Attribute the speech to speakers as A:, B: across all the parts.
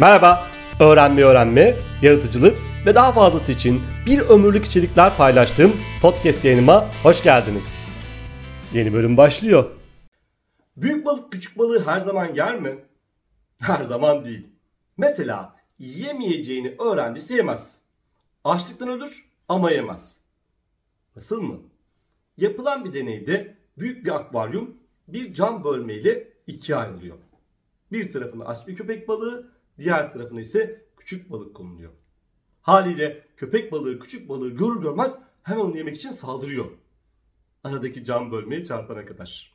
A: Merhaba, öğrenme öğrenme, yaratıcılık ve daha fazlası için bir ömürlük içerikler paylaştığım podcast yayınıma hoş geldiniz. Yeni bölüm başlıyor. Büyük balık küçük balığı her zaman yer mi? Her zaman değil. Mesela yemeyeceğini öğrencisi yemez. Açlıktan ölür ama yemez. Nasıl mı? Yapılan bir deneyde büyük bir akvaryum bir cam bölmeyle ikiye ayrılıyor. Bir tarafına aç bir köpek balığı, diğer tarafına ise küçük balık konuluyor. Haliyle köpek balığı küçük balığı görür görmez hemen onu yemek için saldırıyor. Aradaki cam bölmeyi çarpana kadar.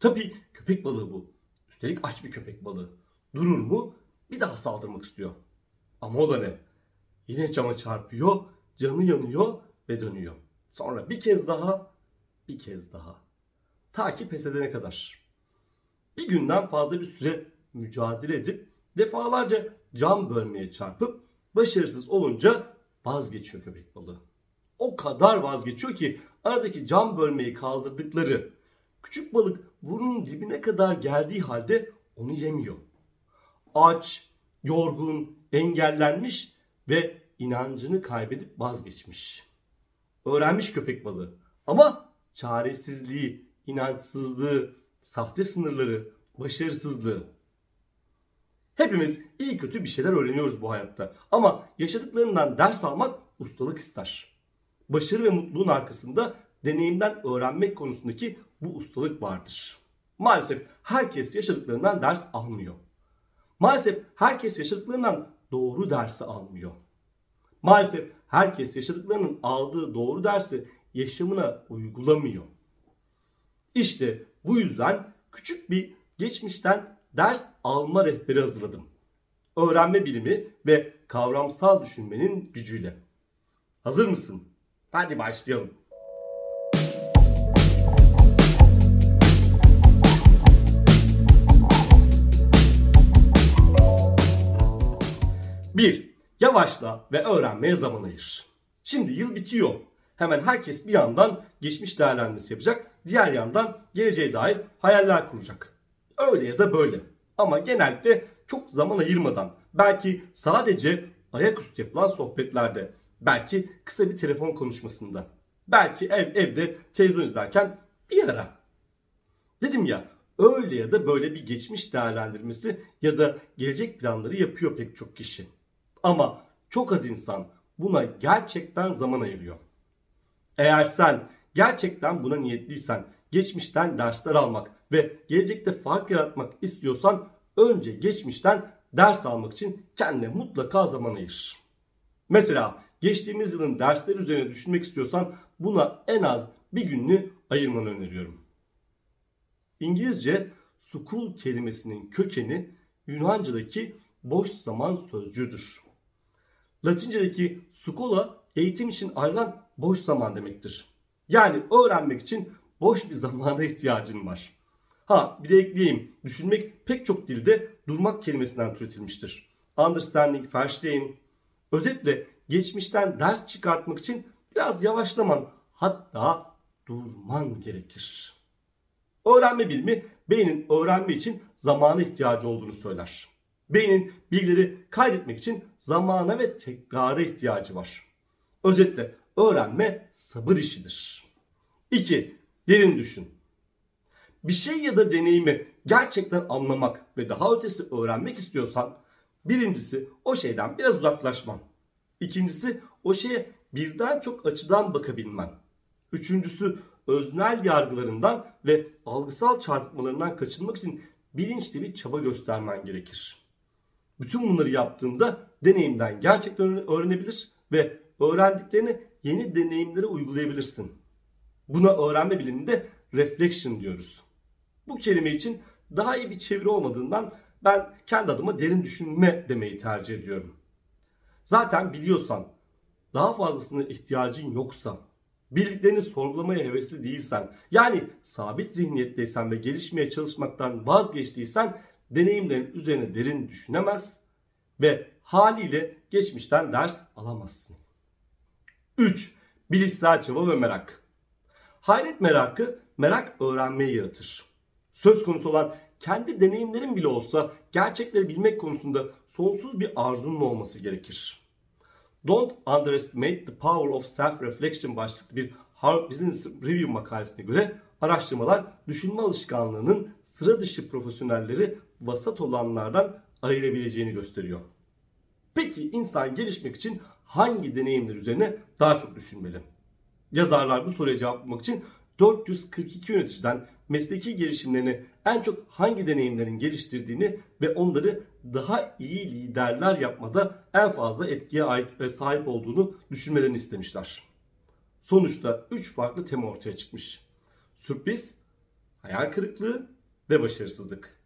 A: Tabii köpek balığı bu. Üstelik aç bir köpek balığı. Durur mu? Bir daha saldırmak istiyor. Ama o da ne? Yine cama çarpıyor, canı yanıyor ve dönüyor. Sonra bir kez daha, bir kez daha. Ta ki pes edene kadar. Bir günden fazla bir süre mücadele edip defalarca cam bölmeye çarpıp başarısız olunca vazgeçiyor köpek balığı. O kadar vazgeçiyor ki aradaki cam bölmeyi kaldırdıkları küçük balık burnunun dibine kadar geldiği halde onu yemiyor. Aç, yorgun, engellenmiş ve inancını kaybedip vazgeçmiş. Öğrenmiş köpek balığı ama çaresizliği, inançsızlığı, sahte sınırları, başarısızlığı. Hepimiz iyi kötü bir şeyler öğreniyoruz bu hayatta. Ama yaşadıklarından ders almak ustalık ister. Başarı ve mutluluğun arkasında deneyimden öğrenmek konusundaki bu ustalık vardır. Maalesef herkes yaşadıklarından ders almıyor. Maalesef herkes yaşadıklarından doğru dersi almıyor. Maalesef herkes yaşadıklarının aldığı doğru dersi yaşamına uygulamıyor. İşte bu yüzden küçük bir geçmişten ders alma rehberi hazırladım. Öğrenme bilimi ve kavramsal düşünmenin gücüyle. Hazır mısın? Hadi başlayalım. Bir, yavaşla ve öğrenmeye zaman ayır. Şimdi yıl bitiyor. Hemen herkes bir yandan geçmiş değerlendirmesi yapacak, diğer yandan geleceğe dair hayaller kuracak. Öyle ya da böyle. Ama genellikle çok zaman ayırmadan, belki sadece ayaküstü yapılan sohbetlerde, belki kısa bir telefon konuşmasında, belki ev evde televizyon izlerken bir ara. Dedim ya öyle ya da böyle bir geçmiş değerlendirmesi ya da gelecek planları yapıyor pek çok kişi. Ama çok az insan buna gerçekten zaman ayırıyor. Eğer sen gerçekten buna niyetliysen, geçmişten dersler almak ve gelecekte fark yaratmak istiyorsan önce geçmişten ders almak için kendine mutlaka zaman ayır. Mesela geçtiğimiz yılın dersleri üzerine düşünmek istiyorsan buna en az bir gününü ayırmanı öneriyorum. İngilizce school kelimesinin kökeni Yunanca'daki boş zaman sözcüğüdür. Latince'deki skola eğitim için ayrılan boş zaman demektir. Yani öğrenmek için boş bir zamana ihtiyacın var. Ha bir de ekleyeyim. Düşünmek pek çok dilde durmak kelimesinden türetilmiştir. Understanding, verstehen. Özetle geçmişten ders çıkartmak için biraz yavaşlaman hatta durman gerekir. Öğrenme bilimi beynin öğrenme için zamana ihtiyacı olduğunu söyler. Beynin bilgileri kaydetmek için zamana ve tekrara ihtiyacı var. Özetle öğrenme sabır işidir. 2. Derin düşün. Bir şey ya da deneyimi gerçekten anlamak ve daha ötesi öğrenmek istiyorsan birincisi o şeyden biraz uzaklaşman. İkincisi o şeye birden çok açıdan bakabilmen. Üçüncüsü öznel yargılarından ve algısal çarpıtmalarından kaçınmak için bilinçli bir çaba göstermen gerekir. Bütün bunları yaptığında deneyimden gerçekten öğrenebilir ve öğrendiklerini yeni deneyimlere uygulayabilirsin. Buna öğrenme biliminde reflection diyoruz. Bu kelime için daha iyi bir çeviri olmadığından ben kendi adıma derin düşünme demeyi tercih ediyorum. Zaten biliyorsan, daha fazlasına ihtiyacın yoksa, bildiklerini sorgulamaya hevesli değilsen, yani sabit zihniyetteysen ve gelişmeye çalışmaktan vazgeçtiysen deneyimlerin üzerine derin düşünemez ve haliyle geçmişten ders alamazsın. 3. Bilişsel çaba ve merak. Hayret merakı merak öğrenmeyi yaratır. Söz konusu olan kendi deneyimlerin bile olsa gerçekleri bilmek konusunda sonsuz bir arzunun olması gerekir. Don't underestimate the power of self-reflection başlıklı bir Harvard Business Review makalesine göre araştırmalar düşünme alışkanlığının sıra dışı profesyonelleri vasat olanlardan ayırabileceğini gösteriyor. Peki insan gelişmek için hangi deneyimler üzerine daha çok düşünmeli? Yazarlar bu soruya cevap bulmak için 442 yöneticiden mesleki gelişimlerini en çok hangi deneyimlerin geliştirdiğini ve onları daha iyi liderler yapmada en fazla etkiye sahip olduğunu düşünmelerini istemişler. Sonuçta 3 farklı tema ortaya çıkmış. Sürpriz, hayal kırıklığı ve başarısızlık.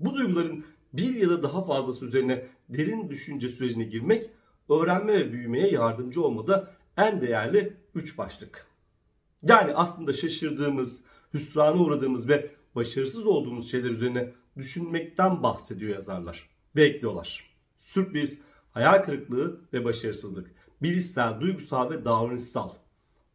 A: Bu duyguların bir ya da daha fazlası üzerine derin düşünce sürecine girmek, öğrenme ve büyümeye yardımcı olmada en değerli 3 başlık. Yani aslında şaşırdığımız, hüsrana uğradığımız ve başarısız olduğumuz şeyler üzerine düşünmekten bahsediyor yazarlar. Ve ekliyorlar. Sürpriz, hayal kırıklığı ve başarısızlık. Bilişsel, duygusal ve davranışsal.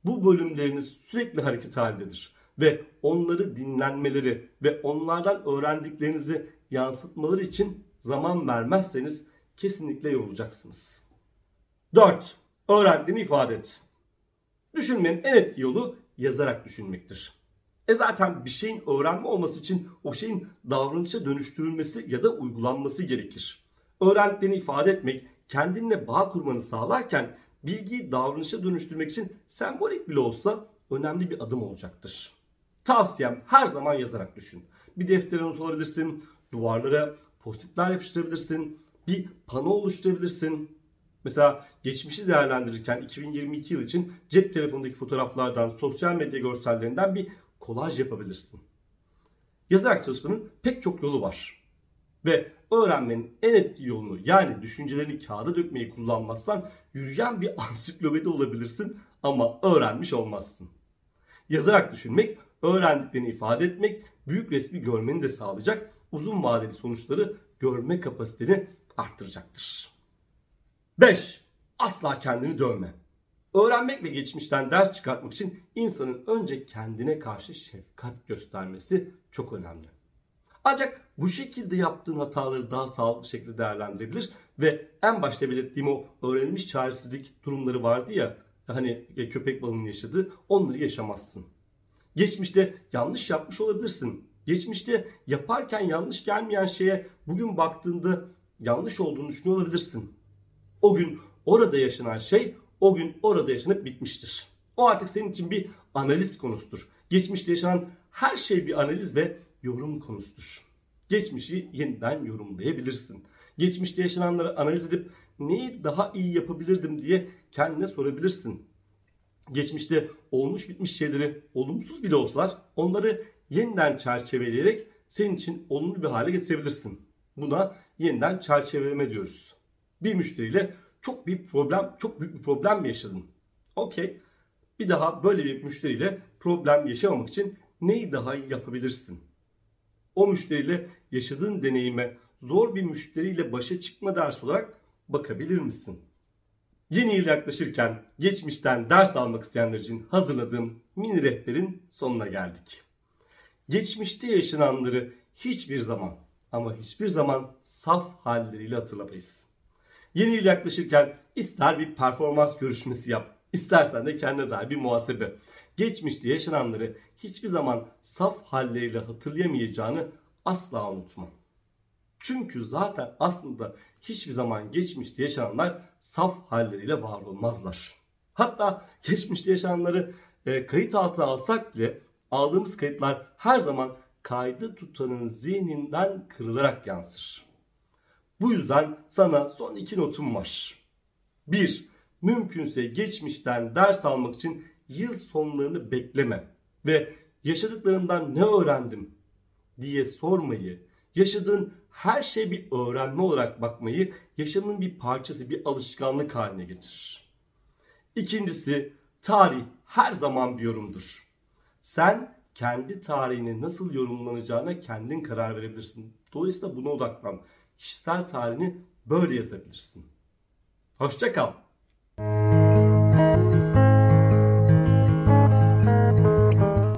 A: Bu bölümleriniz sürekli hareket halindedir. Ve onları dinlenmeleri ve onlardan öğrendiklerinizi yansıtmaları için zaman vermezseniz kesinlikle yorulacaksınız. 4. Öğrendiğini ifade et. Düşünmenin en etkili yolu yazarak düşünmektir. E zaten bir şeyin öğrenme olması için o şeyin davranışa dönüştürülmesi ya da uygulanması gerekir. Öğrendiklerini ifade etmek kendinle bağ kurmanı sağlarken bilgiyi davranışa dönüştürmek için sembolik bile olsa önemli bir adım olacaktır. Tavsiyem her zaman yazarak düşün. Bir deftere not alabilirsin, duvarlara postitler yapıştırabilirsin, bir pano oluşturabilirsin. Mesela geçmişi değerlendirirken 2022 yıl için cep telefonundaki fotoğraflardan, sosyal medya görsellerinden bir kolaj yapabilirsin. Yazarak çalışmanın pek çok yolu var. Ve öğrenmenin en etkili yolunu yani düşüncelerini kağıda dökmeyi kullanmazsan yürüyen bir ansiklopedi olabilirsin ama öğrenmiş olmazsın. Yazarak düşünmek, öğrendiklerini ifade etmek, büyük resmi görmeni de sağlayacak, uzun vadeli sonuçları görme kapasiteni arttıracaktır. 5. Asla kendini dövme. Öğrenmek ve geçmişten ders çıkartmak için insanın önce kendine karşı şefkat göstermesi çok önemli. Ancak bu şekilde yaptığın hataları daha sağlıklı şekilde değerlendirebilir ve en başta belirttiğim o öğrenilmiş çaresizlik durumları vardı ya hani köpek balığının yaşadığı onları yaşamazsın. Geçmişte yanlış yapmış olabilirsin. Geçmişte yaparken yanlış gelmeyen şeye bugün baktığında yanlış olduğunu düşünüyor olabilirsin. O gün orada yaşanan şey o gün orada yaşanıp bitmiştir. O artık senin için bir analiz konusudur. Geçmişte yaşanan her şey bir analiz ve yorum konusudur. Geçmişi yeniden yorumlayabilirsin. Geçmişte yaşananları analiz edip neyi daha iyi yapabilirdim diye kendine sorabilirsin. Geçmişte olmuş bitmiş şeyleri olumsuz bile olsalar onları yeniden çerçeveleyerek senin için olumlu bir hale getirebilirsin. Buna yeniden çerçeveleme diyoruz. Bir müşteriyle çok büyük problem, çok büyük bir problem mi yaşadın? Okey. Bir daha böyle bir müşteriyle problem yaşamamak için neyi daha iyi yapabilirsin? O müşteriyle yaşadığın deneyime zor bir müşteriyle başa çıkma dersi olarak bakabilir misin? Yeni yıl yaklaşırken geçmişten ders almak isteyenler için hazırladığım mini rehberin sonuna geldik. Geçmişte yaşananları hiçbir zaman ama hiçbir zaman saf halleriyle hatırlamayız. Yeni yıl yaklaşırken ister bir performans görüşmesi yap, istersen de kendine dair bir muhasebe. Geçmişte yaşananları hiçbir zaman saf halleriyle hatırlayamayacağını asla unutma. Çünkü zaten aslında hiçbir zaman geçmişte yaşananlar saf halleriyle var olmazlar. Hatta geçmişte yaşananları e, kayıt altına alsak bile aldığımız kayıtlar her zaman kaydı tutanın zihninden kırılarak yansır. Bu yüzden sana son iki notum var. 1. Mümkünse geçmişten ders almak için yıl sonlarını bekleme ve yaşadıklarımdan ne öğrendim diye sormayı, yaşadığın her şey bir öğrenme olarak bakmayı yaşamın bir parçası, bir alışkanlık haline getir. İkincisi, tarih her zaman bir yorumdur. Sen kendi tarihini nasıl yorumlanacağına kendin karar verebilirsin. Dolayısıyla buna odaklan kişisel tarihini böyle yazabilirsin. Hoşça kal.